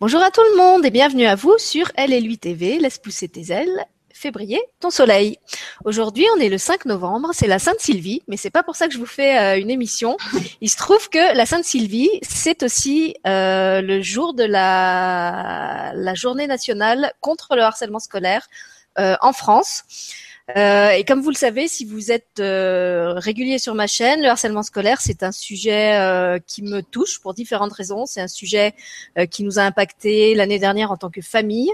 Bonjour à tout le monde et bienvenue à vous sur Elle et lui TV, laisse pousser tes ailes, fais briller ton soleil. Aujourd'hui, on est le 5 novembre, c'est la Sainte Sylvie, mais c'est pas pour ça que je vous fais euh, une émission. Il se trouve que la Sainte Sylvie, c'est aussi euh, le jour de la, la journée nationale contre le harcèlement scolaire euh, en France. Euh, et comme vous le savez, si vous êtes euh, régulier sur ma chaîne, le harcèlement scolaire, c'est un sujet euh, qui me touche pour différentes raisons. C'est un sujet qui nous a impacté l'année dernière en tant que famille.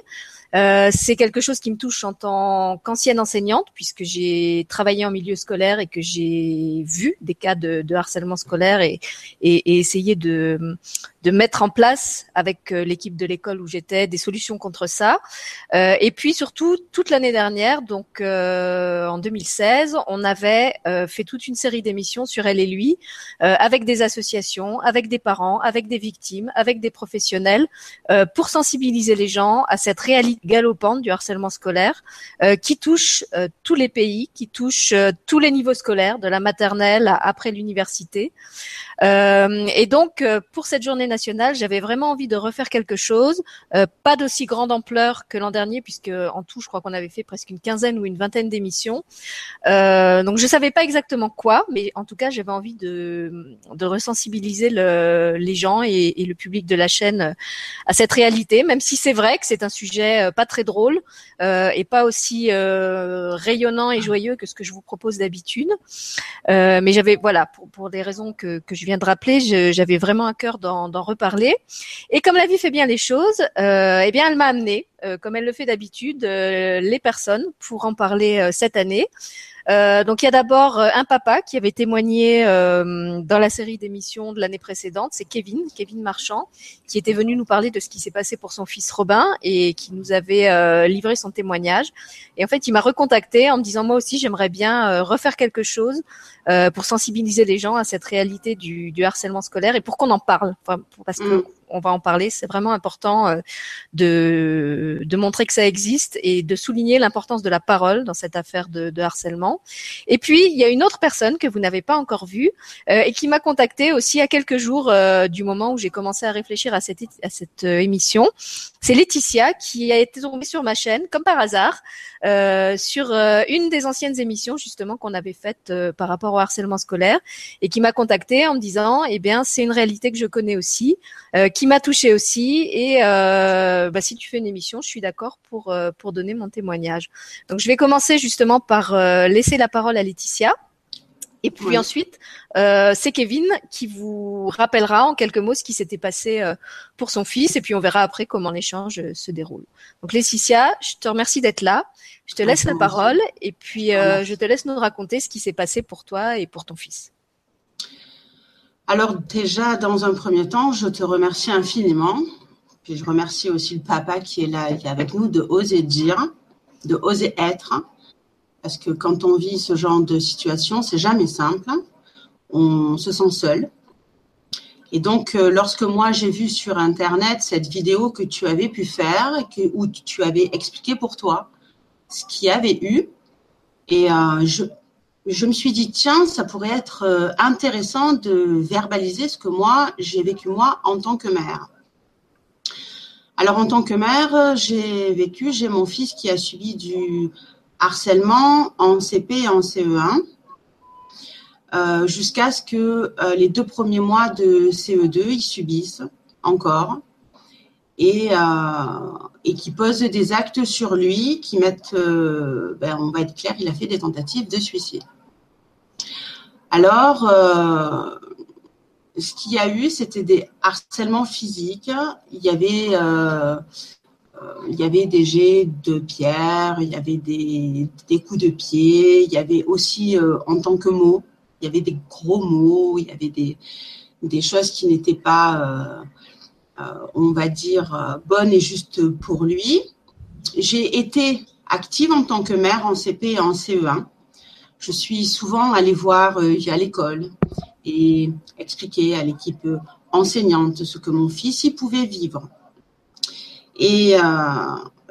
Euh, c'est quelque chose qui me touche en tant qu'ancienne enseignante, puisque j'ai travaillé en milieu scolaire et que j'ai vu des cas de, de harcèlement scolaire et, et, et, essayé de, de mettre en place avec euh, l'équipe de l'école où j'étais des solutions contre ça. Euh, et puis surtout, toute l'année dernière, donc euh, en 2016, on avait euh, fait toute une série d'émissions sur elle et lui, avec des associations, avec des parents, avec des victimes, avec des professionnels, pour sensibiliser les gens à cette réalité galopante du harcèlement scolaire euh, qui touche euh, tous les pays, qui touche euh, tous les niveaux scolaires, de la maternelle à après l'université. Et donc, pour cette journée nationale, j'avais vraiment envie de refaire quelque chose, pas d'aussi grande ampleur que l'an dernier, puisque en tout, je crois qu'on avait fait presque une quinzaine ou une vingtaine d'émissions. donc, je savais pas exactement quoi, mais en tout cas, j'avais envie de, de resensibiliser le, les gens et, le public de la chaîne à cette réalité, même si c'est vrai que c'est un sujet pas très drôle et pas aussi rayonnant et joyeux que ce que je vous propose d'habitude. mais j'avais, voilà, pour, pour des raisons que, que je viens de rappeler, j'avais vraiment à cœur d'en reparler. Et comme la vie fait bien les choses, euh, eh bien, elle m'a amené, euh, comme elle le fait d'habitude, euh, les personnes pour en parler cette année. Euh, donc il y a d'abord euh, un papa qui avait témoigné euh, dans la série d'émissions de l'année précédente, c'est Kevin, Kevin Marchand, qui était venu nous parler de ce qui s'est passé pour son fils Robin et qui nous avait livré son témoignage. Et en fait, il m'a recontacté en me disant moi aussi j'aimerais bien refaire quelque chose pour sensibiliser les gens à cette réalité du, du harcèlement scolaire et pour qu'on en parle, enfin, parce que mm on va en parler. C'est vraiment important euh, de, de montrer que ça existe et de souligner l'importance de la parole dans cette affaire de, harcèlement. Et puis, il y a une autre personne que vous n'avez pas encore vue euh, et qui m'a contacté aussi à quelques jours euh, du moment où j'ai commencé à réfléchir à cette, à cette émission. C'est Laetitia qui a été tombée sur ma chaîne, comme par hasard, sur une des anciennes émissions justement qu'on avait faites par rapport au harcèlement scolaire et qui m'a contacté en me disant, eh bien, c'est une réalité que je connais aussi, qui m'a touché aussi. Et euh, bah, si tu fais une émission, je suis d'accord pour euh, pour donner mon témoignage. Donc je vais commencer justement par euh, laisser la parole à Laetitia. Et puis ensuite, c'est Kevin qui vous rappellera en quelques mots ce qui s'était passé pour son fils. Et puis on verra après comment l'échange se déroule. Donc Laetitia, je te remercie d'être là. Je te laisse la parole et puis je te laisse nous raconter ce qui s'est passé pour toi et pour ton fils. Alors déjà, dans un premier temps, je te remercie infiniment. Puis je remercie aussi le papa qui est là, qui est avec nous, de oser dire, de oser être. Parce que quand on vit ce genre de situation, c'est jamais simple. On se sent seul. Et donc, euh, lorsque moi j'ai vu sur Internet cette vidéo que tu avais pu faire, où tu avais expliqué pour toi ce qu'il y avait eu, et euh, je, je me suis dit, tiens, ça pourrait être euh, intéressant de verbaliser ce que moi, j'ai vécu moi en tant que mère. Alors, en tant que mère, j'ai vécu, j'ai mon fils qui a subi du harcèlement en CP et en CE1, euh, jusqu'à ce que euh, les deux premiers mois de CE2, ils subissent encore et, et qui posent des actes sur lui qui mettent, ben, on va être clair, il a fait des tentatives de suicide. Alors, euh, ce qu'il y a eu, c'était des harcèlements physiques. Il y avait, euh, euh, il y avait des jets de pierre, il y avait des, coups de pied, il y avait aussi, en tant que mots, il y avait des gros mots, il y avait des choses qui n'étaient pas, on va dire, bonnes et justes pour lui. J'ai été active en tant que mère en CP et en CE1 je suis souvent allée voir euh, à l'école et expliquer à l'équipe enseignante ce que mon fils y pouvait vivre. Et euh,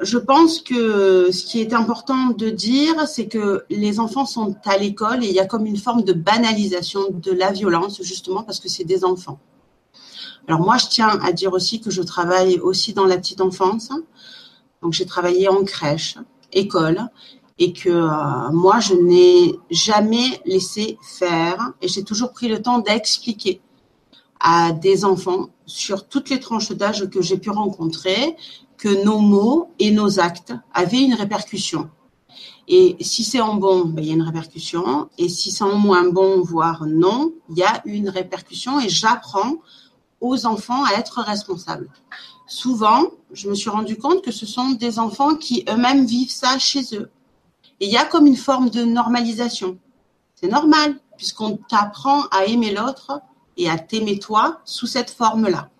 je pense que ce qui est important de dire, c'est que les enfants sont à l'école et il y a comme une forme de banalisation de la violence, justement parce que c'est des enfants. Alors moi, je tiens à dire aussi que je travaille aussi dans la petite enfance. Donc j'ai travaillé en crèche, école, et que euh, moi, je n'ai jamais laissé faire et j'ai toujours pris le temps d'expliquer à des enfants sur toutes les tranches d'âge que j'ai pu rencontrer que nos mots et nos actes avaient une répercussion. Et si c'est en bon, ben, il y a une répercussion. Et si c'est en moins bon, voire non, il y a une répercussion. Et j'apprends aux enfants à être responsables. Souvent, je me suis rendu compte que ce sont des enfants qui eux-mêmes vivent ça chez eux. Et il y a comme une forme de normalisation. C'est normal, puisqu'on t'apprend à aimer l'autre et à t'aimer toi sous cette forme-là.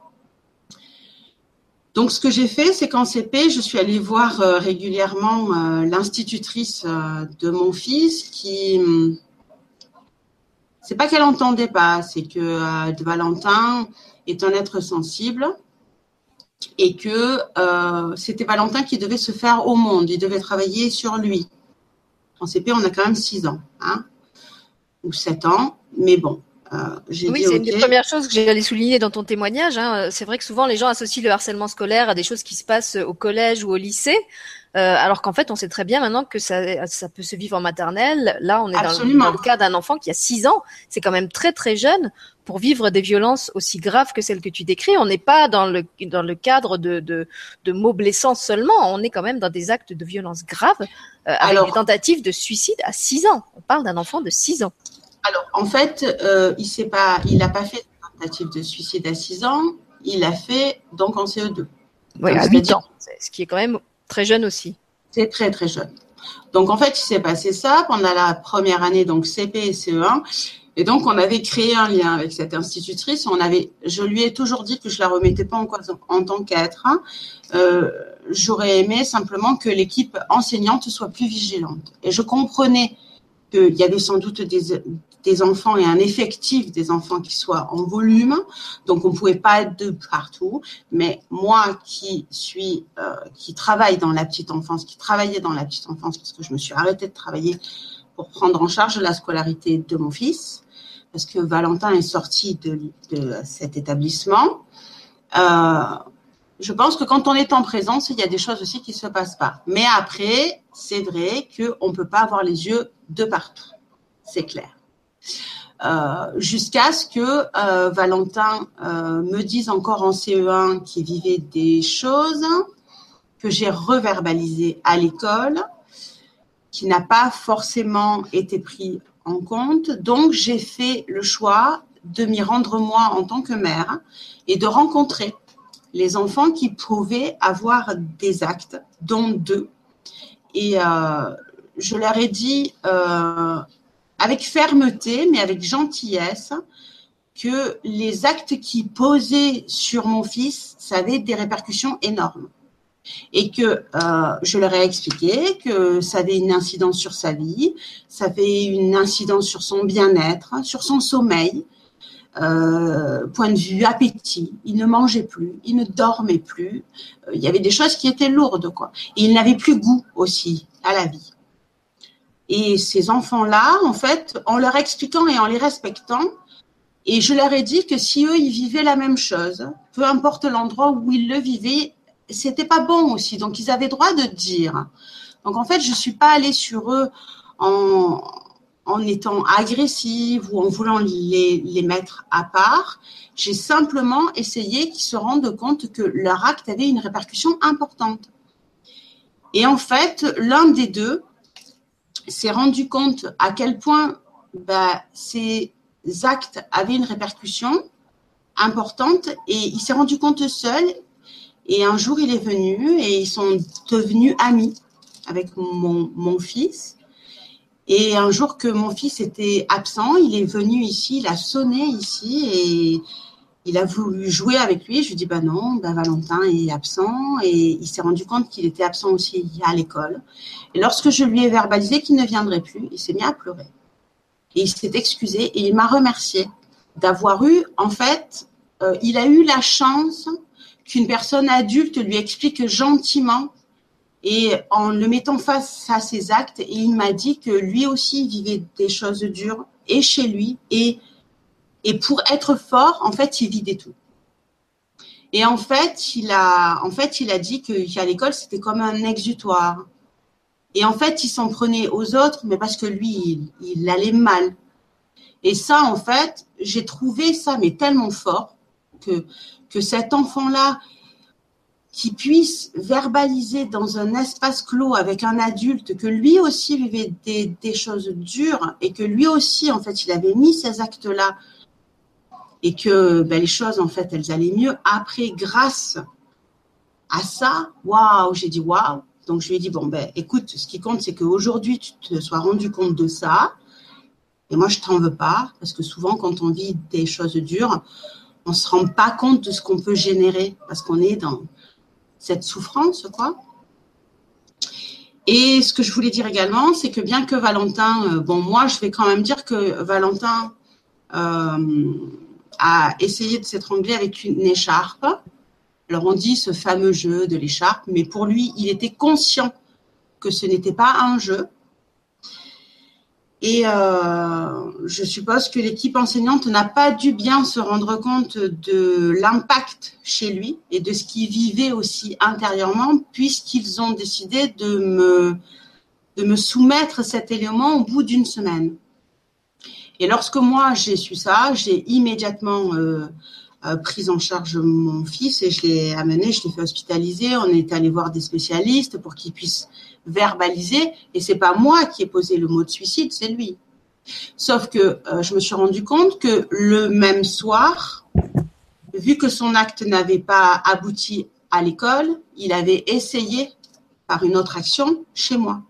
Donc, ce que j'ai fait, c'est qu'en CP, je suis allée voir euh, régulièrement euh, l'institutrice euh, de mon fils qui, hum, c'est pas qu'elle entendait pas, c'est que Valentin est un être sensible et que c'était Valentin qui devait se faire au monde, il devait travailler sur lui. En CP, on a quand même 6 ans, hein, ou 7 ans, mais bon, euh, oui, c'est une des premières choses que j'allais souligner dans ton témoignage. Hein. C'est vrai que souvent les gens associent le harcèlement scolaire à des choses qui se passent au collège ou au lycée, euh, alors qu'en fait on sait très bien maintenant que ça, ça peut se vivre en maternelle. Là, on est dans, le cas d'un enfant qui a 6 ans. C'est quand même très très jeune pour vivre des violences aussi graves que celles que tu décris. On n'est pas dans le, dans le cadre de, de, de mots blessants seulement. On est quand même dans des actes de violence graves euh, avec des tentatives de suicide à 6 ans. On parle d'un enfant de 6 ans. Alors, en fait, euh, il pas, il n'a pas fait de tentative de suicide à 6 ans. Il l'a fait donc en CE2. Oui, à 8 ans. Ce qui est quand même très jeune aussi. C'est très très jeune. Donc en fait, il s'est passé ça pendant la première année, donc CP et CE1. Et donc on avait créé un lien avec cette institutrice. On avait, je lui ai toujours dit que je la remettais pas en tant qu'être. Euh, J'aurais aimé simplement que l'équipe enseignante soit plus vigilante. Et je comprenais qu'il y avait sans doute des, des enfants et un effectif des enfants qui soit en volume. Donc, on ne pouvait pas être de partout. Mais moi qui suis, euh, qui travaille dans la petite enfance, qui travaillais dans la petite enfance, parce que je me suis arrêtée de travailler pour prendre en charge la scolarité de mon fils, parce que Valentin est sorti de, cet établissement. Euh, je pense que quand on est en présence, il y a des choses aussi qui ne se passent pas. Mais après, c'est vrai qu'on ne peut pas avoir les yeux de partout. C'est clair. Euh, jusqu'à ce que euh, Valentin euh, me dise encore en CE1 qu'il vivait des choses que j'ai reverbalisées à l'école, qui n'a pas forcément été pris en compte. Donc j'ai fait le choix de m'y rendre moi en tant que mère et de rencontrer les enfants qui pouvaient avoir des actes, dont deux. Et je leur ai dit avec fermeté, mais avec gentillesse, que les actes qui posaient sur mon fils, ça avait des répercussions énormes. Et que euh, je leur ai expliqué que ça avait une incidence sur sa vie, ça avait une incidence sur son bien-être, sur son sommeil, euh, point de vue appétit, il ne mangeait plus, il ne dormait plus, euh, il y avait des choses qui étaient lourdes, quoi. Et il n'avait plus goût aussi à la vie. Et ces enfants-là, en fait, en leur expliquant et en les respectant, et je leur ai dit que si eux, ils vivaient la même chose, peu importe l'endroit où ils le vivaient, c'était pas bon aussi. Donc, ils avaient droit de dire. Donc, en fait, je suis pas allée sur eux en, en étant agressive ou en voulant les, les mettre à part. J'ai simplement essayé qu'ils se rendent compte que leur acte avait une répercussion importante. Et en fait, l'un des deux, s'est rendu compte à quel point bah, ces actes avaient une répercussion importante et il s'est rendu compte seul. Et un jour, il est venu et ils sont devenus amis avec mon, mon fils. Et un jour que mon fils était absent, il est venu ici, il a sonné ici et il a voulu jouer avec lui. Je lui dis bah non, bah Valentin est absent et il s'est rendu compte qu'il était absent aussi à l'école. Et lorsque je lui ai verbalisé qu'il ne viendrait plus, il s'est mis à pleurer. Et il s'est excusé et il m'a remercié d'avoir eu, en fait, euh, il a eu la chance qu'une personne adulte lui explique gentiment et en le mettant face à ses actes. Et il m'a dit que lui aussi vivait des choses dures et chez lui et et pour être fort, en fait, il des tout. Et en fait, il a, en fait, il a dit qu'à l'école, c'était comme un exutoire. Et en fait, il s'en prenait aux autres, mais parce que lui, il, allait mal. Et ça, en fait, j'ai trouvé ça mais tellement fort que, que cet enfant-là, qui puisse verbaliser dans un espace clos avec un adulte que lui aussi vivait des choses dures et que lui aussi, en fait, il avait mis ces actes-là et que ben, les choses, en fait, elles allaient mieux. Après, grâce à ça, waouh, j'ai dit waouh. Donc, je lui ai dit, bon, ben, écoute, ce qui compte, c'est qu'aujourd'hui, tu te sois rendu compte de ça. Et moi, je t'en veux pas, parce que souvent, quand on vit des choses dures, on se rend pas compte de ce qu'on peut générer, parce qu'on est dans cette souffrance, quoi. Et ce que je voulais dire également, c'est que bien que Valentin, euh, bon, moi, je vais quand même dire que Valentin euh, a essayé de s'étrangler avec une écharpe. Alors, on dit ce fameux jeu de l'écharpe, mais pour lui, il était conscient que ce n'était pas un jeu, et euh, je suppose que l'équipe enseignante n'a pas dû bien se rendre compte de l'impact chez lui et de ce qu'il vivait aussi intérieurement, puisqu'ils ont décidé de me soumettre cet élément au bout d'une semaine. Et lorsque moi j'ai su ça, j'ai immédiatement euh, euh, pris en charge mon fils et je l'ai amené, je l'ai fait hospitaliser. On est allé voir des spécialistes pour qu'ils puissent verbalisé et c'est pas moi qui ai posé le mot de suicide, c'est lui. Sauf que euh, je me suis rendu compte que le même soir, vu que son acte n'avait pas abouti à l'école, il avait essayé par une autre action chez moi.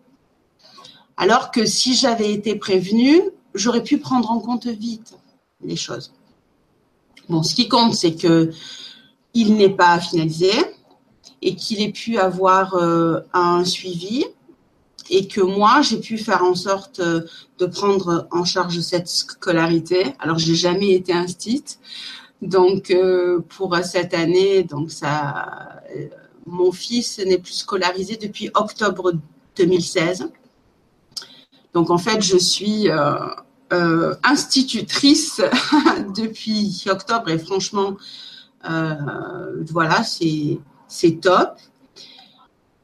Alors que si j'avais été prévenue, j'aurais pu prendre en compte vite les choses. Bon, ce qui compte, c'est que il n'est pas finalisé et qu'il ait pu avoir euh, un suivi et que moi j'ai pu faire en sorte euh, de prendre en charge cette scolarité. Alors j'ai jamais été instite, donc euh, pour cette année, donc ça, mon fils n'est plus scolarisé depuis octobre 2016. Donc en fait je suis institutrice depuis octobre et franchement voilà c'est top.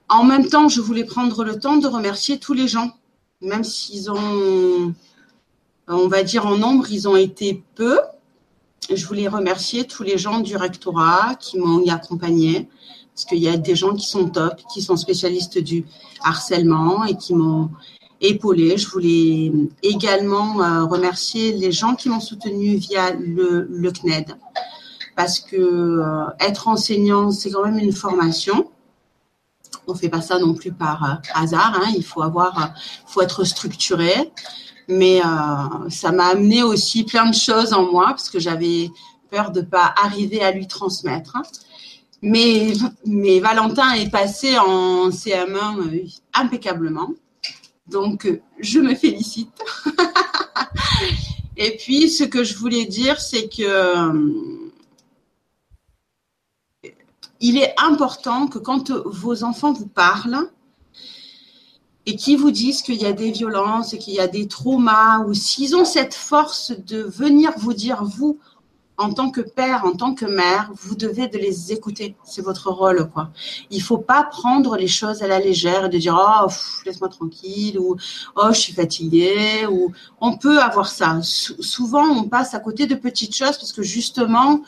En même temps, je voulais prendre le temps de remercier tous les gens, même s'ils ont, on va dire en nombre, ils ont été peu. Je voulais remercier tous les gens du rectorat qui m'ont accompagné, parce qu'il y a des gens qui sont top, qui sont spécialistes du harcèlement et qui m'ont épaulé. Je voulais également euh, remercier les gens qui m'ont soutenu via le, CNED parce que euh, être enseignant, c'est quand même une formation. On fait pas ça non plus par euh, hasard. Hein. Il faut avoir, faut être structuré. Mais ça m'a amené aussi plein de choses en moi parce que j'avais peur de pas arriver à lui transmettre. Hein. Mais, mais Valentin est passé en CM1 impeccablement. Donc, je me félicite. Et puis, ce que je voulais dire, c'est que il est important que quand vos enfants vous parlent et qu'ils vous disent qu'il y a des violences et qu'il y a des traumas, ou s'ils ont cette force de venir vous dire, vous, en tant que père, en tant que mère, vous devez de les écouter. C'est votre rôle, quoi. Il faut pas prendre les choses à la légère et de dire oh laisse-moi tranquille ou oh je suis fatiguée ou on peut avoir ça. souvent on passe à côté de petites choses parce que justement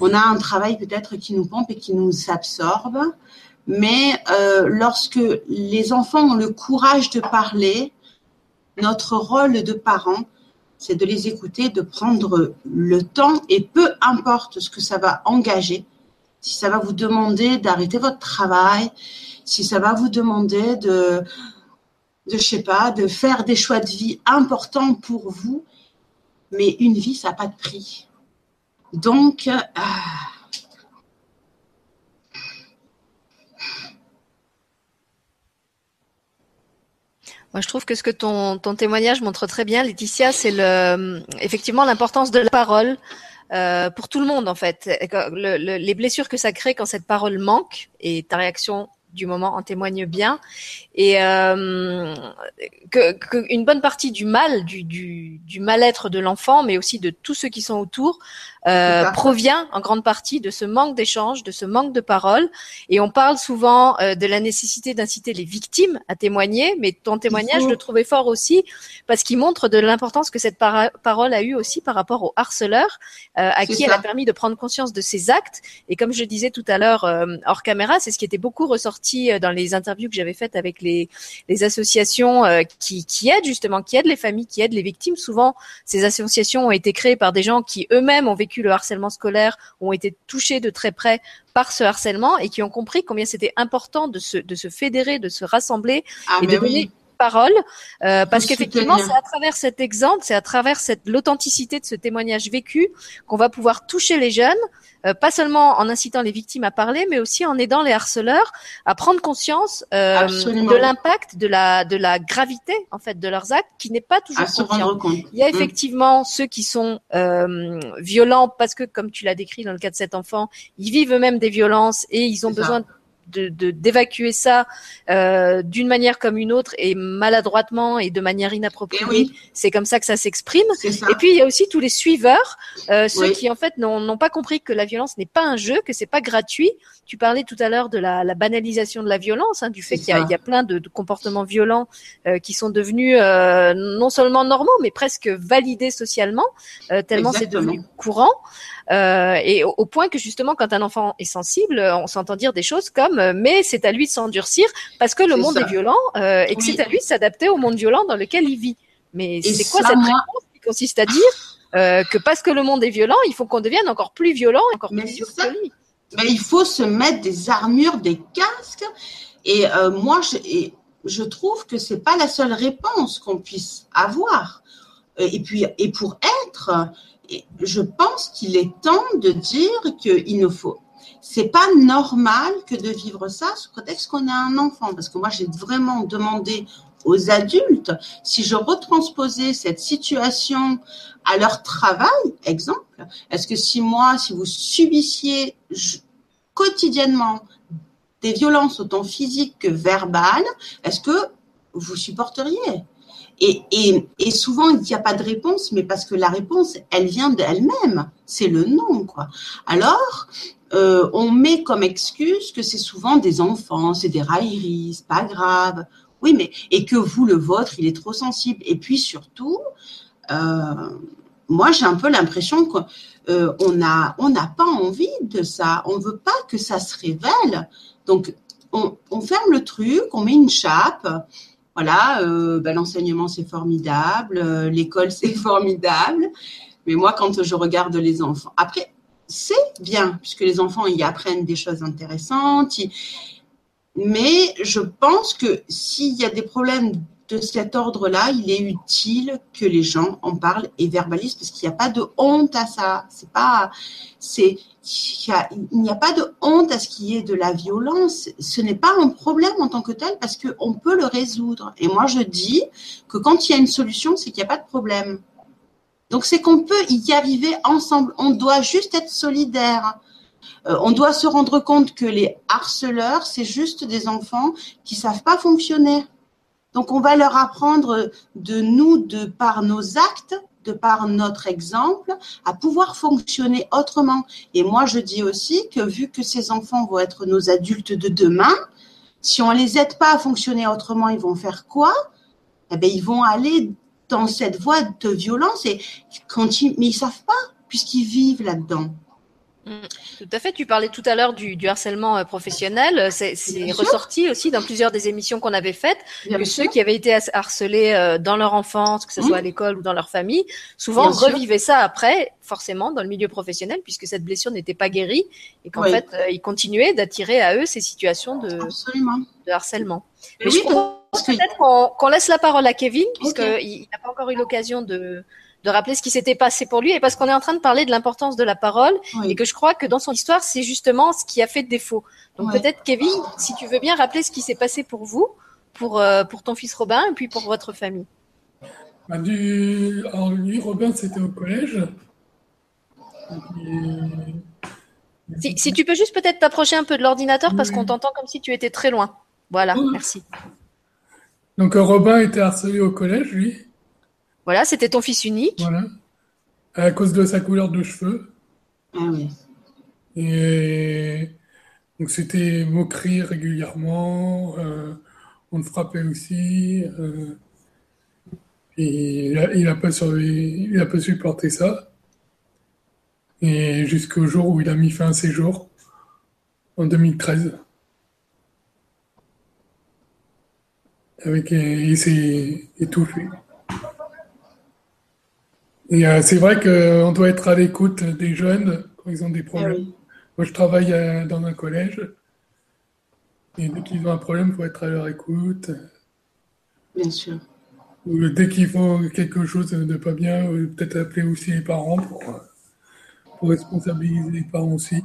on a un travail peut-être qui nous pompe et qui nous absorbe. Mais euh, lorsque les enfants ont le courage de parler, notre rôle de parent, c'est de les écouter, de prendre le temps et peu importe ce que ça va engager, si ça va vous demander d'arrêter votre travail, si ça va vous demander de, de, je sais pas, de faire des choix de vie importants pour vous, mais une vie, ça n'a pas de prix. Donc, euh, Moi, je trouve que ce que ton, ton témoignage montre très bien, Laetitia, c'est le, effectivement l'importance de la parole euh, pour tout le monde, en fait. les blessures que ça crée quand cette parole manque, et ta réaction du moment en témoigne bien et euh, que, que, une bonne partie du mal, du, du, du mal-être de l'enfant, mais aussi de tous ceux qui sont autour, euh, provient en grande partie de ce manque d'échange, de ce manque de parole. Et on parle souvent euh, de la nécessité d'inciter les victimes à témoigner, mais ton témoignage, je le trouvais fort aussi parce qu'il montre de l'importance que cette parole a eu aussi par rapport au harceleur, euh, à qui elle a permis de prendre conscience de ses actes. Et comme je disais tout à l'heure hors caméra, c'est ce qui était beaucoup ressorti dans les interviews que j'avais faites avec les, les associations qui, qui aident justement, qui aident les familles, qui aident les victimes. Souvent, ces associations ont été créées par des gens qui eux-mêmes ont vécu le harcèlement scolaire, ont été touchés de très près par ce harcèlement et qui ont compris combien c'était important de se, de se fédérer, de se rassembler ah, et de donner parole, euh, parce qu'effectivement, c'est à travers cet exemple, c'est à travers cette l'authenticité de ce témoignage vécu qu'on va pouvoir toucher les jeunes, euh, pas seulement en incitant les victimes à parler, mais aussi en aidant les harceleurs à prendre conscience euh, de l'impact, de la de la gravité en fait de leurs actes, qui n'est pas toujours conscient. Il y a mm. effectivement ceux qui sont euh, violents parce que, comme tu l'as décrit dans le cas de cet enfant, ils vivent eux-mêmes des violences et ils ont besoin de d'évacuer ça euh, d'une manière comme une autre et maladroitement et de manière inappropriée. Eh c'est comme ça que ça s'exprime. Et puis il y a aussi tous les suiveurs, euh, ceux qui en fait n'ont pas compris que la violence n'est pas un jeu, que c'est pas gratuit. Tu parlais tout à l'heure de la, la, banalisation de la violence, hein, du fait qu'il y, y, a plein de, de comportements violents euh, qui sont devenus euh, non seulement normaux, mais presque validés socialement, euh, tellement c'est devenu courant. Euh, et au, point que justement, quand un enfant est sensible, on s'entend dire des choses comme euh, mais c'est à lui de s'endurcir parce que le monde est violent euh, et que c'est à lui de s'adapter au monde violent dans lequel il vit. Mais c'est quoi cette réponse qui consiste à dire euh, que parce que le monde est violent, il faut qu'on devienne encore plus violent, encore plus dur que lui Mais il faut se mettre des armures, des casques. Et euh, moi, je, et je trouve que c'est pas la seule réponse qu'on puisse avoir. Et puis, et pour être, je pense qu'il est temps de dire qu'il nous faut. C'est pas normal que de vivre ça sous prétexte qu'on a un enfant. Parce que moi, j'ai vraiment demandé aux adultes si je retransposais cette situation à leur travail, exemple. Est-ce que si moi, si vous subissiez quotidiennement des violences autant physiques que verbales, est-ce que vous supporteriez? Et, souvent, il n'y a pas de réponse, mais parce que la réponse, elle vient d'elle-même. C'est le non, quoi. Alors, euh, on met comme excuse que c'est souvent des enfants, c'est des railleries, c'est pas grave. Oui, mais et que vous, le vôtre, il est trop sensible. Et puis surtout, euh, moi, j'ai un peu l'impression qu'on euh, n'a on n'a pas envie de ça. On veut pas que ça se révèle. Donc, on, on ferme le truc, on met une chape voilà, euh, ben, l'enseignement c'est formidable, euh, l'école c'est formidable. Mais moi, quand je regarde les enfants, après, c'est bien, puisque les enfants y apprennent des choses intéressantes. Mais je pense que s'il y a des problèmes de cet ordre-là, il est utile que les gens en parlent et verbalisent parce qu'il n'y a pas de honte à ça. C'est pas, c'est, il n'y a pas de honte à ce qui est de la violence. Ce n'est pas un problème en tant que tel parce qu'on peut le résoudre. Et moi, je dis que quand il y a une solution, c'est qu'il n'y a pas de problème. Donc, c'est qu'on peut y arriver ensemble. On doit juste être solidaire. Euh, on doit se rendre compte que les harceleurs, c'est juste des enfants qui savent pas fonctionner. Donc, on va leur apprendre de nous, de par nos actes, de par notre exemple, à pouvoir fonctionner autrement. Et moi, je dis aussi que vu que ces enfants vont être nos adultes de demain, si on les aide pas à fonctionner autrement, ils vont faire quoi? Eh bien, ils vont aller dans cette voie de violence et ils, mais ils savent pas puisqu'ils vivent là-dedans. Mm. Tout à fait. Tu parlais tout à l'heure du, harcèlement euh, professionnel. C'est ressorti aussi dans plusieurs des émissions qu'on avait faites que ceux qui avaient été harcelés euh, dans leur enfance, que ce soit à mm. l'école ou dans leur famille, souvent revivaient ça après, forcément, dans le milieu professionnel, puisque cette blessure n'était pas guérie et qu'en fait, euh, ils continuaient d'attirer à eux ces situations de, de harcèlement. Mais je pense peut-être qu'on laisse la parole à Kevin, puisqu'il n'a pas encore eu l'occasion de de rappeler ce qui s'était passé pour lui et parce qu'on est en train de parler de l'importance de la parole et que je crois que dans son histoire, c'est justement ce qui a fait défaut. Donc peut-être Kevin, si tu veux bien rappeler ce qui s'est passé pour vous, pour, euh, pour ton fils Robin et puis pour votre famille. Bah, du... Alors lui, Robin, c'était au collège. Si, si tu peux juste peut-être t'approcher un peu de l'ordinateur parce Oui. qu'on t'entend comme si tu étais très loin. Voilà, Oui. merci. Donc euh, Robin était harcelé au collège, lui, Voilà, c'était ton fils unique. voilà, à cause de sa couleur de cheveux. Ah oui. Et donc c'était moquerie régulièrement, euh, on le frappait aussi. euh, et il a, il a pas survé- il a pas supporté ça. Et jusqu'au jour où il a mis fin à ses jours, en 2013. Avec, il s'est étouffé. Et euh, c'est vrai qu'on doit être à l'écoute des jeunes quand ils ont des Ah problèmes. oui. Moi, je travaille euh, dans un collège. Et dès qu'ils ont un problème, il faut être à leur écoute. Bien sûr. Ou dès qu'ils font quelque chose de pas bien, euh, peut-être appeler aussi les parents pour, euh, pour responsabiliser les parents aussi.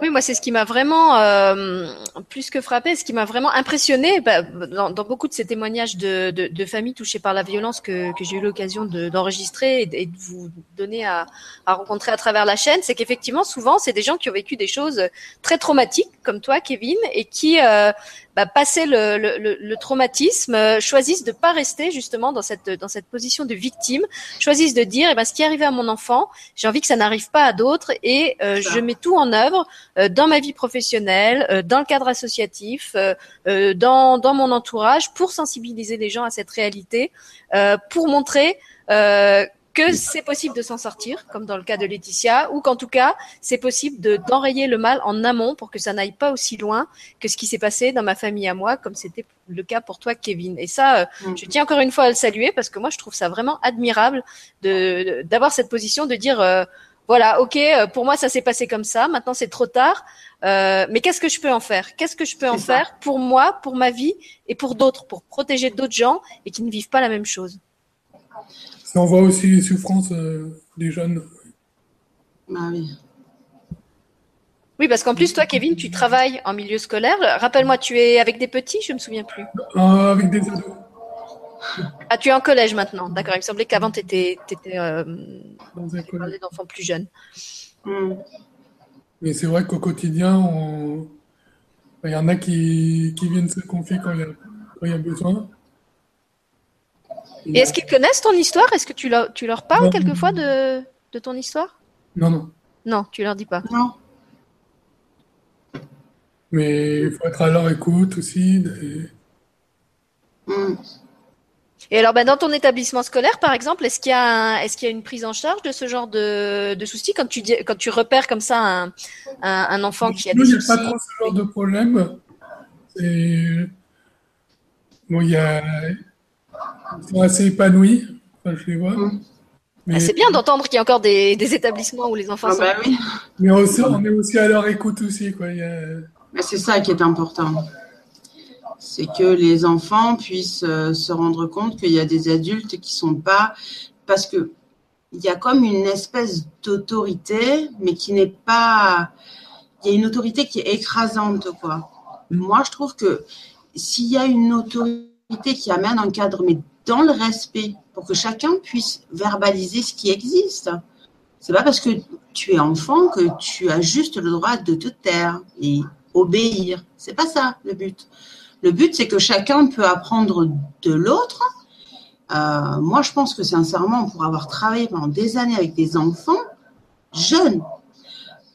Oui, moi, c'est ce qui m'a vraiment, euh, plus que frappé, ce qui m'a vraiment impressionné bah, dans, dans beaucoup de ces témoignages de, de, de familles touchées par la violence que, que j'ai eu l'occasion de- d'enregistrer et, de- et de vous donner à, à rencontrer à travers la chaîne, c'est qu'effectivement, souvent, c'est des gens qui ont vécu des choses très traumatiques, comme toi, Kevin, et qui, euh, bah, passé le, le, le, le traumatisme, euh, choisissent de pas rester justement dans cette dans cette position de victime, choisissent de dire, eh ben, ce qui est arrivé à mon enfant, j'ai envie que ça n'arrive pas à d'autres, et euh, je mets tout en œuvre euh, dans ma vie professionnelle, euh, dans le cadre associatif, dans, dans mon entourage, pour sensibiliser les gens à cette réalité, euh, pour montrer euh, que c'est possible de s'en sortir, comme dans le cas de Laetitia, ou qu'en tout cas, c'est possible de d'enrayer le mal en amont pour que ça n'aille pas aussi loin que ce qui s'est passé dans ma famille à moi, comme c'était le cas pour toi, Kevin. Et ça, euh, Mm. je tiens encore une fois à le saluer parce que moi, je trouve ça vraiment admirable de d'avoir cette position de dire. euh, voilà, ok, euh, pour moi ça s'est passé comme ça, maintenant c'est trop tard, euh, mais qu'est-ce que je peux en faire? Qu'est-ce que je peux en ça. faire pour moi, pour ma vie et pour d'autres, pour protéger d'autres gens et qui ne vivent pas la même chose? Ça, on voit aussi les souffrances euh, des jeunes. Bah oui. Oui, parce qu'en plus, toi, Kevin, tu travailles en milieu scolaire. Rappelle-moi, tu es avec des petits, je me souviens plus. Ah, avec des ados. Ah, tu es en collège maintenant, d'accord. Il me semblait qu'avant, tu étais, euh, Dans un collège. d'enfants plus jeunes. Mm. Mais c'est vrai qu'au quotidien, on- il y en a qui, qui viennent se confier quand il y a, quand il y a besoin. Et est-ce qu'ils connaissent ton histoire? Est-ce que tu leur, tu leur parles Non. quelquefois de, de ton histoire? Non, non. Non, tu leur dis pas. Non. Mais il faut être à leur écoute aussi. des- Mm. Et alors, bah, dans ton établissement scolaire, par exemple, est-ce qu'il y a, un- est-ce qu'il y a une prise en charge de ce genre de, de soucis? Quand tu dis, quand tu repères comme ça un, un, un enfant qui a des il n'y a soucis? pas trop ce genre de problème. C'est- Bon, il y a... Ils sont assez épanouis, enfin, je les vois. Mm. Mais, Ah, C'est bien d'entendre qu'il y a encore des, des établissements où les enfants Ah sont. bah oui. mais aussi- on est aussi à leur écoute aussi. Quoi. Il y a... Mais c'est ça qui est important. C'est que les enfants puissent euh, se rendre compte qu'il y a des adultes qui sont pas parce que il y a comme une espèce d'autorité, mais qui n'est pas. Il y a une autorité qui est écrasante, quoi. Moi, je trouve que s'il y a une autorité qui amène un cadre, mais dans le respect, pour que chacun puisse verbaliser ce qui existe. C'est pas parce que tu es enfant que tu as juste le droit de te taire et obéir. C'est pas ça le but. Le but, c'est que chacun peut apprendre de l'autre. Euh, moi, je pense que sincèrement, pour avoir travaillé pendant des années avec des enfants jeunes,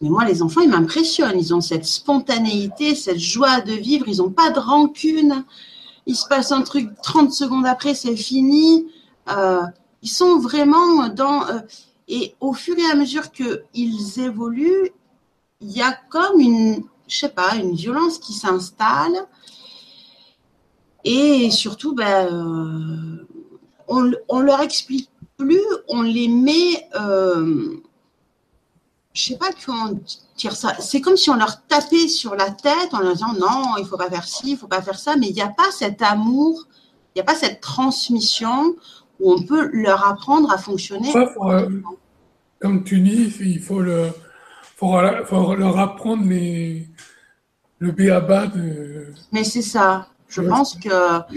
mais moi, les enfants, ils m'impressionnent. Ils ont cette spontanéité, cette joie de vivre. Ils n'ont pas de rancune. Il se passe un truc 30 secondes après, c'est fini. Euh, ils sont vraiment dans. euh, et au fur et à mesure qu'ils évoluent, il y a comme une, je sais pas, une violence qui s'installe. Et surtout, ben, euh, on, on leur explique plus, on les met, je sais pas comment ça. C'est comme si on leur tapait sur la tête en leur disant non, il faut pas faire ci, il faut pas faire ça. Mais il n'y a pas cet amour, il n'y a pas cette transmission où on peut leur apprendre à fonctionner. Ça, faut, euh, comme tu dis, il faut, le, faut, faut leur apprendre les, le béaba de. Mais c'est ça. Je Ouais. pense que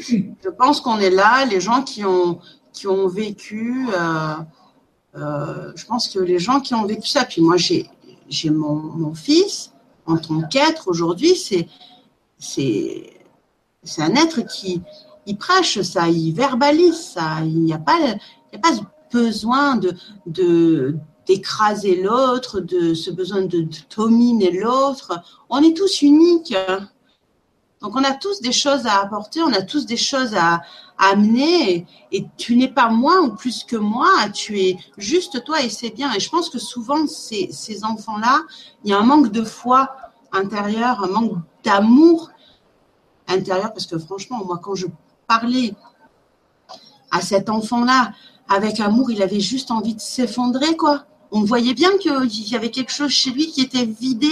je pense qu'on est là, les gens qui ont qui ont vécu euh, Euh, je pense que les gens qui ont vécu ça, puis moi j'ai j'ai mon, mon fils en tant qu'être aujourd'hui, c'est un être qui il prêche ça, il verbalise ça. Il n'y a pas a pas besoin de de d'écraser l'autre, de ce besoin de, de dominer l'autre. On est tous uniques. Donc on a tous des choses à apporter, on a tous des choses à, amener. Et, tu n'es pas moins ou plus que moi, tu es juste toi et c'est bien. Et je pense que souvent ces, ces enfants-là, il y a un manque de foi intérieure, un manque d'amour intérieur. Parce que franchement, moi quand je parlais à cet enfant-là avec amour, il avait juste envie de s'effondrer, quoi. On voyait bien qu'il y avait quelque chose chez lui qui était vidé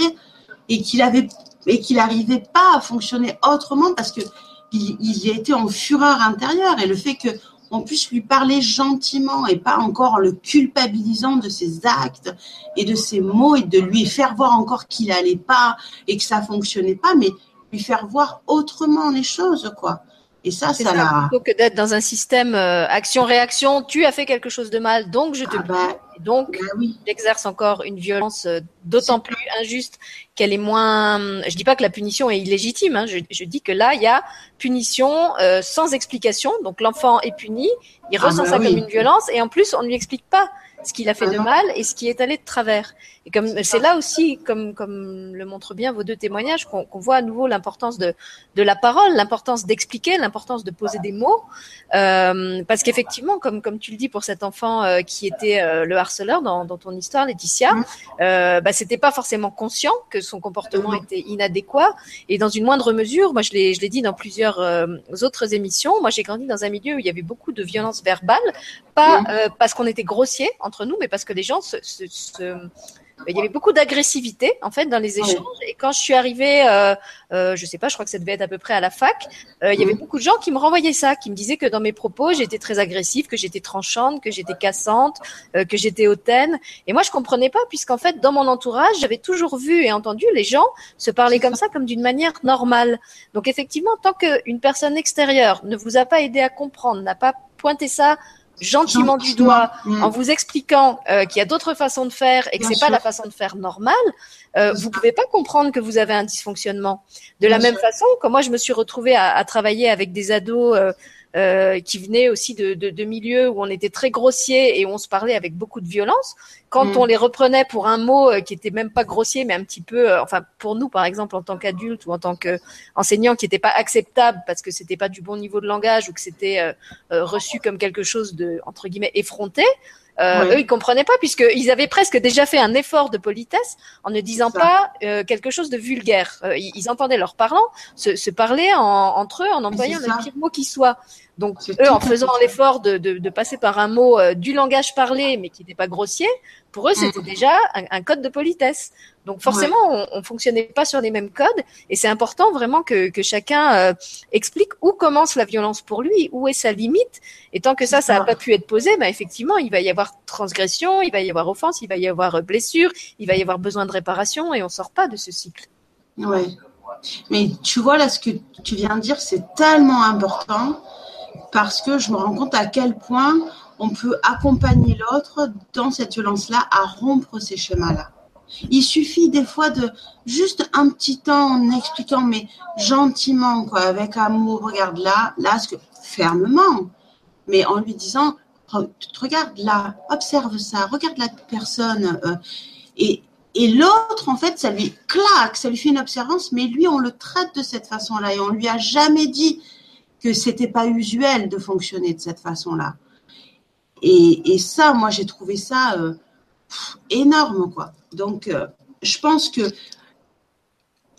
et qu'il avait et qu'il n'arrivait pas à fonctionner autrement parce que il, il était en fureur intérieure et le fait que on puisse lui parler gentiment et pas encore en le culpabilisant de ses actes et de ses mots et de lui faire voir encore qu'il allait pas et que ça fonctionnait pas, mais lui faire voir autrement les choses, quoi. Et ça, ça, C'est ça, l'a. plutôt que d'être dans un système euh, action-réaction, tu as fait quelque chose de mal, donc je te Ah bah. Et donc, bah oui. j'exerce encore une violence euh, d'autant plus injuste qu'elle est moins. Je dis pas que la punition est illégitime. Hein, je, je dis que là, il y a punition euh, sans explication. Donc l'enfant est puni, il Ah ressent bah ça oui. comme une violence, et en plus, on ne lui explique pas ce qu'il a fait Ah de non. mal et ce qui est allé de travers. Et comme C'est là aussi, comme comme le montrent bien vos deux témoignages, qu'on qu'on voit à nouveau l'importance de de la parole, l'importance d'expliquer, l'importance de poser des mots, euh, parce qu'effectivement, comme comme tu le dis pour cet enfant euh, qui était euh, le harceleur dans, dans ton histoire, Laetitia, Mhm. euh, bah, c'était pas forcément conscient que son comportement Mhm. était inadéquat et dans une moindre mesure, moi je l'ai je l'ai dit dans plusieurs euh, autres émissions, moi j'ai grandi dans un milieu où il y avait beaucoup de violence verbale, pas Mhm. euh, parce qu'on était grossier entre nous, mais parce que les gens se, se, se- il y avait beaucoup d'agressivité en fait dans les Oui. échanges. Et quand je suis arrivée, euh, euh, je sais pas, je crois que ça devait être à peu près à la fac, euh, il y avait Mhm. beaucoup de gens qui me renvoyaient ça, qui me disaient que dans mes propos j'étais très agressive, que j'étais tranchante, que j'étais cassante, euh, que j'étais hautaine. Et moi je comprenais pas puisqu'en fait dans mon entourage j'avais toujours vu et entendu les gens se parler comme ça comme d'une manière normale. Donc effectivement tant qu'une personne extérieure ne vous a pas aidé à comprendre, n'a pas pointé ça gentiment du doigt Mm. en vous expliquant euh, qu'il y a d'autres façons de faire et que c'est pas la façon de faire normale, euh, vous pouvez pas comprendre que vous avez un dysfonctionnement. De la Bien même sûr. façon, quand moi je me suis retrouvée à, à travailler avec des ados euh, qui venaient aussi de, de, de milieux où on était très grossier et où on se parlait avec beaucoup de violence, quand Mm. on les reprenait pour un mot euh, qui était même pas grossier, mais un petit peu, euh, enfin pour nous par exemple en tant qu'adultes ou en tant qu'enseignants, qui n'était pas acceptable parce que c'était pas du bon niveau de langage ou que c'était euh, euh, reçu comme quelque chose de entre guillemets effronté. Euh, Oui. Eux, ils comprenaient pas puisqu'ils avaient presque déjà fait un effort de politesse en ne disant Ça. pas euh, quelque chose de vulgaire. Euh, ils, ils entendaient leurs parlants se, se parler en, entre eux en employant le pire mot qui soit. Donc eux, en faisant l'effort de, de, de passer par un mot euh, du langage parlé mais qui n'était pas grossier, pour eux Mm. c'était déjà un, un code de politesse. Donc forcément, on, on fonctionnait pas sur les mêmes codes et c'est important vraiment que, que chacun euh, explique où commence la violence pour lui, où est sa limite. Et tant que ça, ça n'a pas pu être posé, bah effectivement, il va y avoir transgression, il va y avoir offense, il va y avoir euh, blessure, il va y avoir besoin de réparation et on sort pas de ce cycle. Ouais. Mais tu vois, là, ce que tu viens de dire, c'est tellement important parce que je me rends compte à quel point on peut accompagner l'autre dans cette violence-là à rompre ces schémas-là. Il suffit des fois de juste un petit temps en expliquant, mais gentiment, quoi, avec amour, regarde là, là, ce que, fermement, mais en lui disant, Re- regarde là, observe ça, regarde la personne, euh, et, et l'autre, en fait, ça lui claque, ça lui fait une observance, mais lui, on le traite de cette façon-là et on lui a jamais dit que c'était pas usuel de fonctionner de cette façon-là. Et, et ça, moi, j'ai trouvé ça euh, énorme, quoi. Donc, euh, je pense que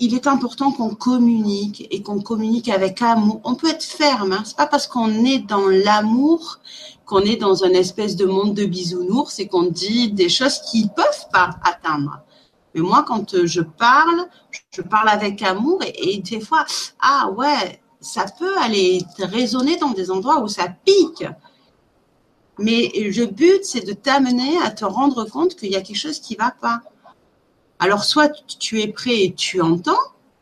il est important qu'on communique et qu'on communique avec amour. On peut être ferme, hein. c'est pas parce qu'on est dans l'amour qu'on est dans une espèce de monde de bisounours et qu'on dit des choses qu'ils peuvent pas atteindre. Mais moi, quand euh, je parle, je parle avec amour et, et des fois, ah ouais, ça peut aller résonner dans des endroits où ça pique. Mais le but, c'est de t'amener à te rendre compte qu'il y a quelque chose qui va pas. Alors, soit tu es prêt et tu entends,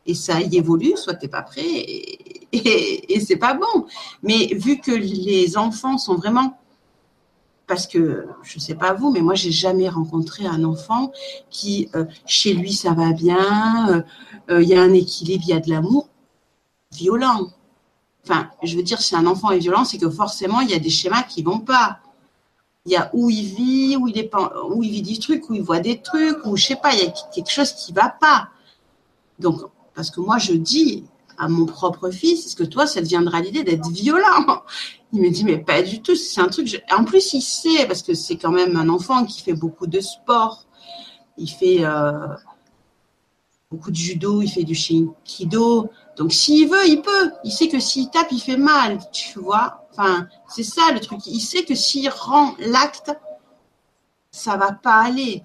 et ça y évolue, soit tu n'es pas prêt et, et, et c'est pas bon. Mais vu que les enfants sont vraiment parce que je sais pas vous, mais moi j'ai jamais rencontré un enfant qui euh, chez lui ça va bien, euh, euh, il y a un équilibre, il y a de l'amour, violent. Enfin, je veux dire, si un enfant est violent, c'est que forcément il y a des schémas qui vont pas. Il y a où il vit, où il est où il vit des trucs, où il voit des trucs, ou je sais pas, il y a quelque chose qui va pas. Donc, parce que moi je dis, à mon propre fils, est-ce que toi, ça te viendra l'idée d'être violent? Il me dit, mais pas du tout, c'est un truc. En plus, il sait, parce que c'est quand même un enfant qui fait beaucoup de sport. Il fait euh, beaucoup de judo, il fait du shinkido. Donc, s'il veut, il peut. Il sait que s'il tape, il fait mal, tu vois. C'est ça le truc. Il sait que s'il rend l'acte, ça va pas aller.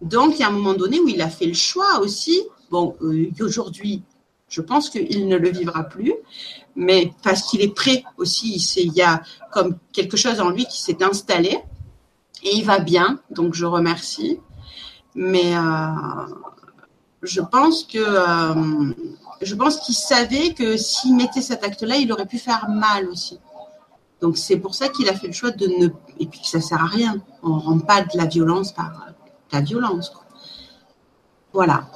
Donc, il y a un moment donné où il a fait le choix aussi. Bon, euh, aujourd'hui, je pense qu'il ne le vivra plus, mais parce qu'il est prêt aussi. Il y a comme quelque chose en lui qui s'est installé et il va bien, donc je remercie. Mais euh, je pense que euh, je pense qu'il savait que s'il mettait cet acte-là, il aurait pu faire mal aussi. Donc c'est pour ça qu'il a fait le choix de ne et puis que ça sert à rien. On ne rend pas de la violence par la violence. Voilà.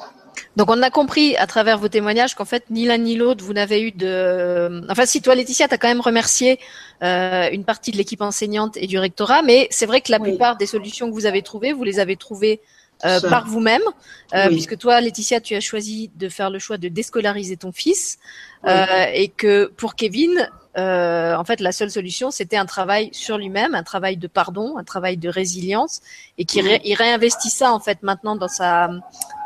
Donc on a compris à travers vos témoignages qu'en fait ni l'un ni l'autre vous n'avez eu de. Enfin si toi Laetitia t'as quand même remercié euh, une partie de l'équipe enseignante et du rectorat, mais c'est vrai que la plupart des solutions que vous avez trouvées, vous les avez trouvées euh, par vous-même, euh, puisque toi, Laetitia, tu as choisi de faire le choix de déscolariser ton fils, euh, et que pour Kevin, euh, en fait, la seule solution, c'était un travail sur lui-même, un travail de pardon, un travail de résilience, et qu'il réinvestit ça en fait maintenant dans sa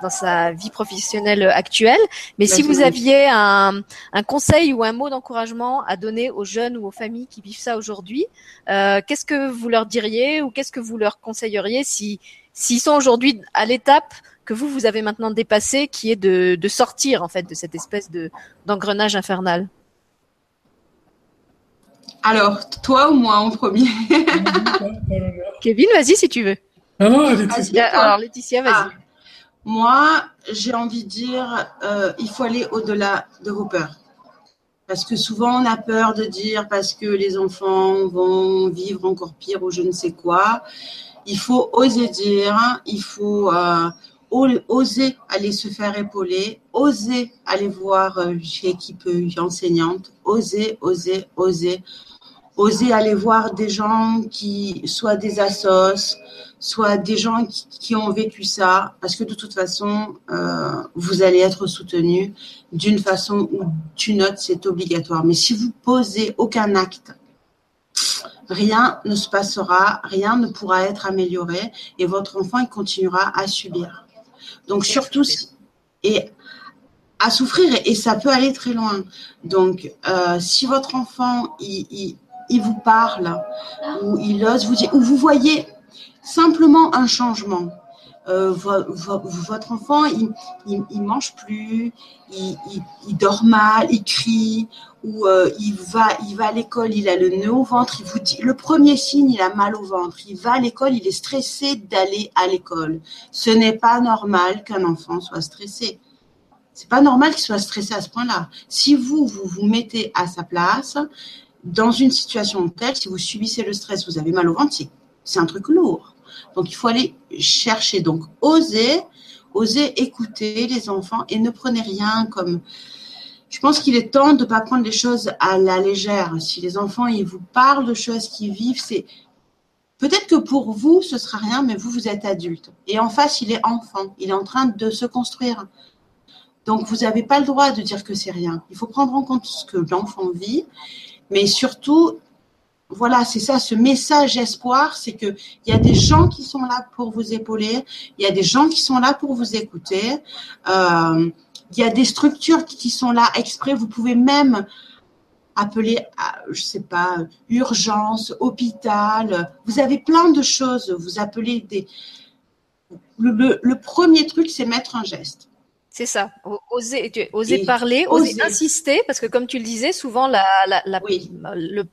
dans sa vie professionnelle actuelle. Mais si vous aviez un, un conseil ou un mot d'encouragement à donner aux jeunes ou aux familles qui vivent ça aujourd'hui, euh, qu'est-ce que vous leur diriez ou qu'est-ce que vous leur conseilleriez si s'ils sont aujourd'hui à l'étape que vous vous avez maintenant dépassé, qui est de, de sortir en fait de cette espèce de d'engrenage infernal. Alors, toi ou moi en premier? Kevin, vas-y si tu veux. Ah non, Laetitia. Alors, Laetitia, vas-y. Ah, moi, j'ai envie de dire, euh, il faut aller au-delà de vos peurs. Parce que souvent, on a peur de dire parce que les enfants vont vivre encore pire ou je ne sais quoi. Il faut oser dire, il faut euh, oser aller se faire épauler, oser aller voir euh, chez équipe enseignante, oser, oser, oser, oser aller voir des gens qui, soit des assos, soit des gens qui, ont vécu ça, parce que de toute façon, euh, vous allez être soutenu d'une façon ou d'une autre, c'est obligatoire. Mais si vous posez aucun acte, rien ne se passera, rien ne pourra être amélioré et votre enfant il continuera à subir. Donc surtout et à souffrir et, ça peut aller très loin. Donc euh, si votre enfant il, il, vous parle ou il ose vous dire ou vous voyez simplement un changement. Euh, votre enfant, il, il, mange plus, il, il, dort mal, il crie, ou euh, il va, il va à l'école, il a le nœud au ventre, il vous dit, le premier signe, il a mal au ventre, il va à l'école, il est stressé d'aller à l'école. Ce n'est pas normal qu'un enfant soit stressé. C'est pas normal qu'il soit stressé à ce point-là. Si vous, vous vous mettez à sa place, dans une situation telle, si vous subissez le stress, vous avez mal au ventre, c'est un truc lourd. Donc, il faut aller chercher. Donc, oser, oser écouter les enfants et ne prenez rien comme. Je pense qu'il est temps de ne pas prendre les choses à la légère. Si les enfants, ils vous parlent de choses qu'ils vivent, c'est. Peut-être que pour vous, ce sera rien, mais vous, vous êtes adulte. Et en face, il est enfant. Il est en train de se construire. Donc, vous n'avez pas le droit de dire que c'est rien. Il faut prendre en compte ce que l'enfant vit, mais surtout, voilà, c'est ça, ce message espoir, c'est que il y a des gens qui sont là pour vous épauler, il y a des gens qui sont là pour vous écouter, euh, il y a des structures qui sont là exprès. Vous pouvez même appeler, je sais pas, urgence, hôpital. Vous avez plein de choses. Vous appelez des. le premier truc, c'est mettre un geste. C'est ça. Oser, oser parler, oser, insister, parce que comme tu le disais, souvent la, la, la,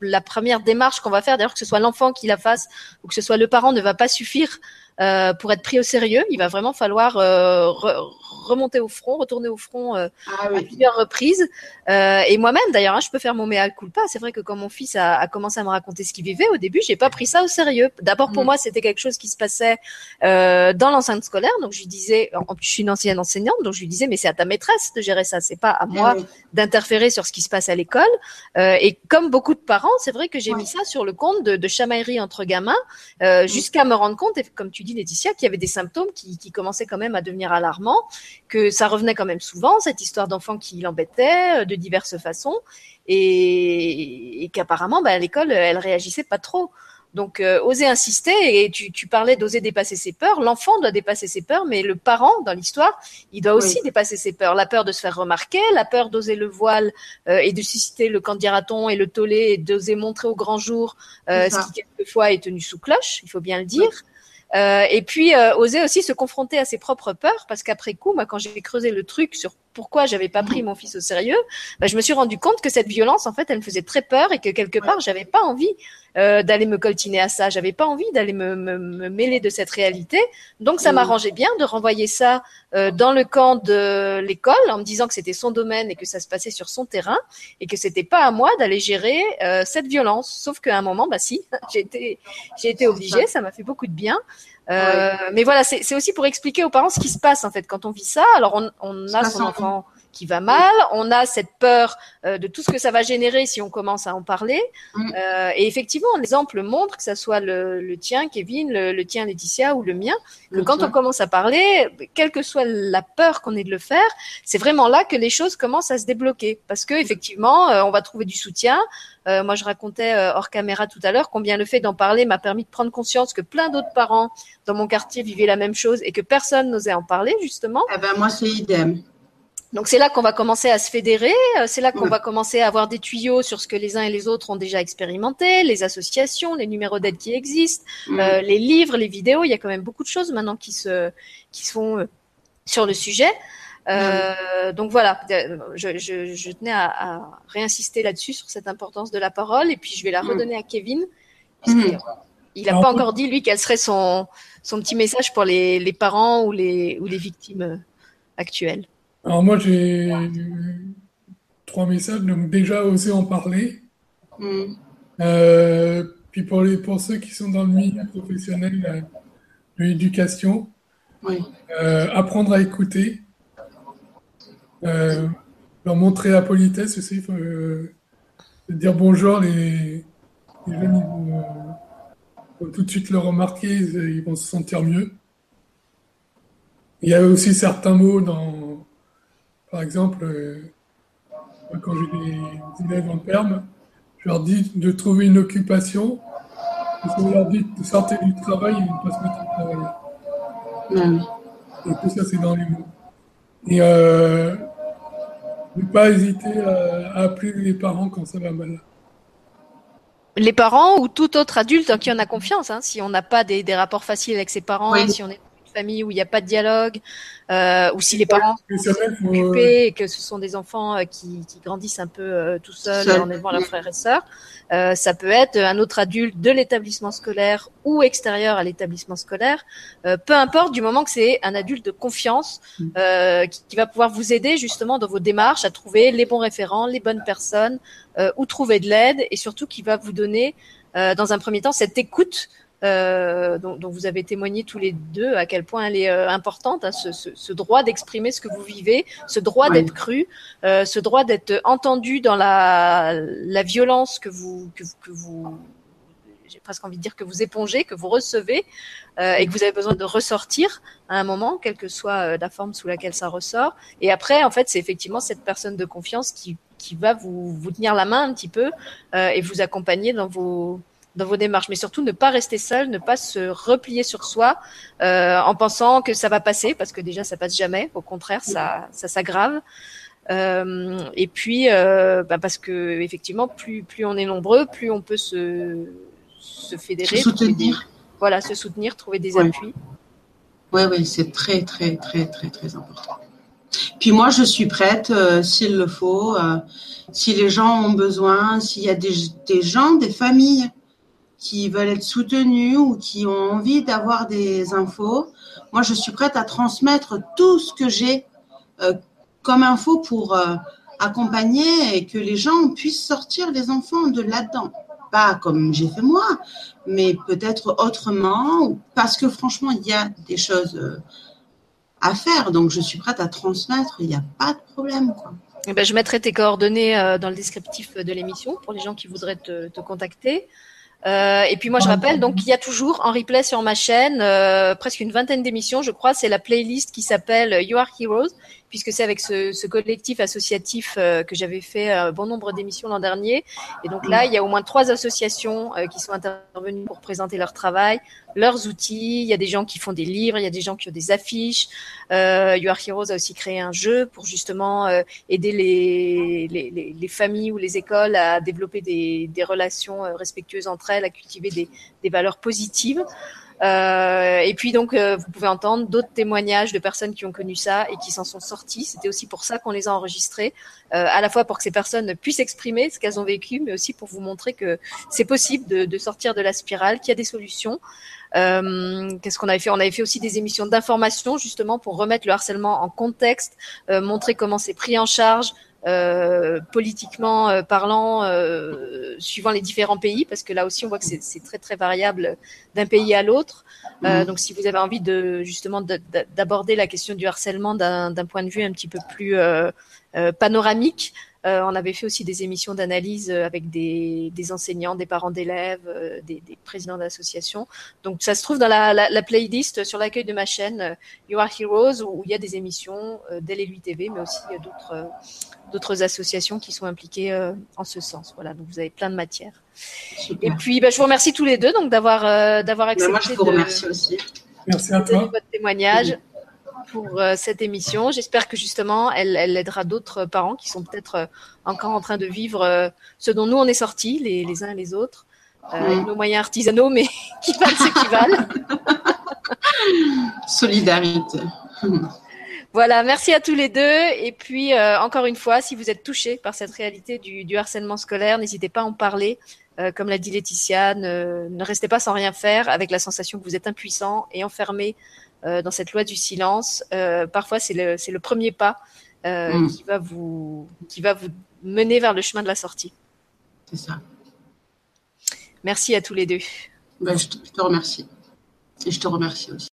la première démarche qu'on va faire, d'ailleurs que ce soit l'enfant qui la fasse ou que ce soit le parent, ne va pas suffire euh, pour être pris au sérieux. Il va vraiment falloir euh, remonter au front, retourner au front euh, ah à plusieurs reprises. Et moi-même, d'ailleurs, hein, je peux faire mon mea culpa. C'est vrai que quand mon fils a, a, commencé à me raconter ce qu'il vivait, au début, j'ai pas pris ça au sérieux. D'abord, pour mm. moi, c'était quelque chose qui se passait dans l'enceinte scolaire. Donc, je lui disais, je suis une ancienne enseignante, donc je lui disais, mais c'est à ta maîtresse de gérer ça. C'est pas à moi eh d'interférer sur ce qui se passe à l'école. Et comme beaucoup de parents, c'est vrai que j'ai mis ça sur le compte de, de chamaillerie entre gamins, mm. jusqu'à me rendre compte, et comme tu dis, Laetitia, qu'il y avait des symptômes qui, qui commençaient quand même à devenir alarmants que ça revenait quand même souvent, cette histoire d'enfant qui l'embêtait euh, de diverses façons, et, qu'apparemment, bah, à l'école, elle réagissait pas trop. Donc, euh, oser insister, et tu, tu parlais d'oser dépasser ses peurs, l'enfant doit dépasser ses peurs, mais le parent, dans l'histoire, il doit aussi dépasser ses peurs. La peur de se faire remarquer, la peur d'oser le voile euh, et de susciter le candidaton et le tollé, et d'oser montrer au grand jour ce qui quelquefois est tenu sous cloche, il faut bien le dire. Et puis euh, oser aussi se confronter à ses propres peurs, parce qu'après coup, moi, quand j'ai creusé le truc sur pourquoi j'avais pas pris mon fils au sérieux, bah, je me suis rendu compte que cette violence, en fait, elle me faisait très peur et que quelque part, j'avais pas envie euh, d'aller me coltiner à ça. J'avais pas envie d'aller me, me, me, mêler de cette réalité. Donc, ça m'arrangeait bien de renvoyer ça euh, dans le camp de l'école en me disant que c'était son domaine et que ça se passait sur son terrain et que c'était pas à moi d'aller gérer euh, cette violence. Sauf qu'à un moment, bah si, j'ai été, j'ai été obligée. Ça m'a fait beaucoup de bien. Euh, mais voilà, c'est aussi pour expliquer aux parents ce qui se passe en fait quand on vit ça. Alors on, on a son enfant qui va mal, on a cette peur euh, de tout ce que ça va générer si on commence à en parler. Mm. Euh, et effectivement, l'exemple montre que ça soit le, le tien, Kevin, le, le, tien, Laetitia, ou le mien, que quand on commence à parler, quelle que soit la peur qu'on ait de le faire, c'est vraiment là que les choses commencent à se débloquer, parce que effectivement, euh, on va trouver du soutien. Moi, je racontais hors caméra tout à l'heure combien le fait d'en parler m'a permis de prendre conscience que plein d'autres parents dans mon quartier vivaient la même chose et que personne n'osait en parler justement. Eh ben moi, c'est idem. Donc c'est là qu'on va commencer à se fédérer, euh, c'est là qu'on va commencer à avoir des tuyaux sur ce que les uns et les autres ont déjà expérimenté, les associations, les numéros d'aide qui existent, euh, les livres, les vidéos. Il y a quand même beaucoup de choses maintenant qui se qui se font euh, sur le sujet. Euh, donc voilà, je, je, je tenais à, à réinsister là-dessus sur cette importance de la parole et puis je vais la redonner à Kevin. Il n'a pas encore dit lui quel serait son son petit message pour les, les parents ou les ou les victimes actuelles. Alors moi, j'ai trois messages. Donc déjà, oser en parler. Mm. Euh, puis pour, les, pour ceux qui sont dans le milieu professionnel euh, de l'éducation, euh, apprendre à écouter, leur montrer la politesse aussi, faut, dire bonjour, les, les jeunes ils vont, vont, tout de suite le remarquer, ils vont se sentir mieux. Il y a aussi certains mots dans, par exemple, euh, quand j'ai des élèves en perme, je leur dis de trouver une occupation. Parce qu'on leur dit de sortir du travail et de ne pas se mettre à travailler. Et tout ça, c'est dans les mots. Et euh, ne pas hésiter à, appeler les parents quand ça va mal. Les parents ou tout autre adulte en qui on a confiance. Hein, si on n'a pas des, des, rapports faciles avec ses parents, si on est famille où il n'y a pas de dialogue, euh, ou si les parents sont occupés et que ce sont des enfants euh, qui, qui grandissent un peu euh, tout seuls en élevant leurs frères et sœurs, euh, ça peut être un autre adulte de l'établissement scolaire ou extérieur à l'établissement scolaire, euh, peu importe du moment que c'est un adulte de confiance mm. euh, qui, qui, va pouvoir vous aider justement dans vos démarches à trouver les bons référents, les bonnes personnes, ou trouver de l'aide et surtout qui va vous donner dans un premier temps cette écoute euh, dont, dont, vous avez témoigné tous les deux à quel point elle est euh, importante, hein, ce, ce, ce, droit d'exprimer ce que vous vivez, ce droit oui. d'être cru, euh, ce droit d'être entendu dans la, la violence que vous, que, que vous j'ai presque envie de dire que vous épongez, que vous recevez euh, et que vous avez besoin de ressortir à un moment, quelle que soit euh, la forme sous laquelle ça ressort. Et après, en fait, c'est effectivement cette personne de confiance qui, qui va vous, vous tenir la main un petit peu euh, et vous accompagner dans vos, dans vos démarches, mais surtout ne pas rester seul, ne pas se replier sur soi euh, en pensant que ça va passer, parce que déjà ça passe jamais. Au contraire, ça, ça s'aggrave. Euh, et puis, euh, bah parce que effectivement, plus plus on est nombreux, plus on peut se se fédérer, se soutenir. Des, voilà, se soutenir, trouver des ouais. appuis. Oui, oui, c'est très très très très très important. Puis moi, je suis prête, euh, s'il le faut, euh, si les gens ont besoin, s'il y a des, des gens, des familles qui veulent être soutenus ou qui ont envie d'avoir des infos, moi, je suis prête à transmettre tout ce que j'ai euh, comme info pour euh, accompagner et que les gens puissent sortir les enfants de là-dedans. Pas comme j'ai fait moi, mais peut-être autrement, parce que franchement, il y a des choses euh, à faire. Donc, je suis prête à transmettre, il n'y a pas de problème. Eh ben, je mettrai tes coordonnées dans le descriptif de l'émission pour les gens qui voudraient te contacter. Euh, et puis moi je rappelle donc il y a toujours en replay sur ma chaîne euh, presque une vingtaine d'émissions je crois c'est la playlist qui s'appelle You Are Heroes puisque c'est avec ce, ce, collectif associatif euh, que j'avais fait bon nombre d'émissions l'an dernier. Et donc là, il y a au moins trois associations euh, qui sont intervenues pour présenter leur travail, leurs outils. Il y a des gens qui font des livres, il y a des gens qui ont des affiches. Euh, you Are Heroes a aussi créé un jeu pour justement euh, aider les, les, les, familles ou les écoles à développer des, des relations respectueuses entre elles, à cultiver des, des valeurs positives. Euh, et puis donc, euh, vous pouvez entendre d'autres témoignages de personnes qui ont connu ça et qui s'en sont sorties. C'était aussi pour ça qu'on les a enregistrés, euh, à la fois pour que ces personnes puissent exprimer ce qu'elles ont vécu, mais aussi pour vous montrer que c'est possible de, de, sortir de la spirale, qu'il y a des solutions. Qu'est-ce qu'on avait fait? On avait fait aussi des émissions d'information justement pour remettre le harcèlement en contexte, montrer comment c'est pris en charge, politiquement euh, parlant, euh, suivant les différents pays, parce que là aussi on voit que c'est très très variable d'un pays à l'autre. Euh, mmh. donc si vous avez envie de justement d'aborder la question du harcèlement d'un point de vue un petit peu plus euh, panoramique, euh, on avait fait aussi des émissions d'analyse avec des, des, enseignants, des parents d'élèves, euh, des, des, présidents d'associations. Donc ça se trouve dans la, la, la playlist sur l'accueil de ma chaîne You Are Heroes où il y a des émissions euh, d'LLU TV, mais aussi d'autres d'autres associations qui sont impliquées euh, en ce sens. Voilà, donc vous avez plein de matières. Et puis, bah, je vous remercie tous les deux donc d'avoir euh, d'avoir accepté. Mais moi, je vous remercie de, aussi. Merci à toi. Votre témoignage pour euh, cette émission. J'espère que justement, elle, elle aidera d'autres parents qui sont peut-être euh, encore en train de vivre euh, ce dont nous on est sortis, les, les uns et les autres, avec nos moyens artisanaux, mais qui valent ce qui valent. Solidarité. Voilà, merci à tous les deux. Et puis, euh, encore une fois, si vous êtes touchés par cette réalité du, du harcèlement scolaire, n'hésitez pas à en parler. Euh, comme l'a dit Laetitia, ne, ne, restez pas sans rien faire avec la sensation que vous êtes impuissant et enfermé dans cette loi du silence. Euh, parfois, c'est le, le, premier pas mmh. qui, va vous, qui va vous mener vers le chemin de la sortie. C'est ça. Merci à tous les deux. Ben, je, te, je te remercie. Et je te remercie aussi.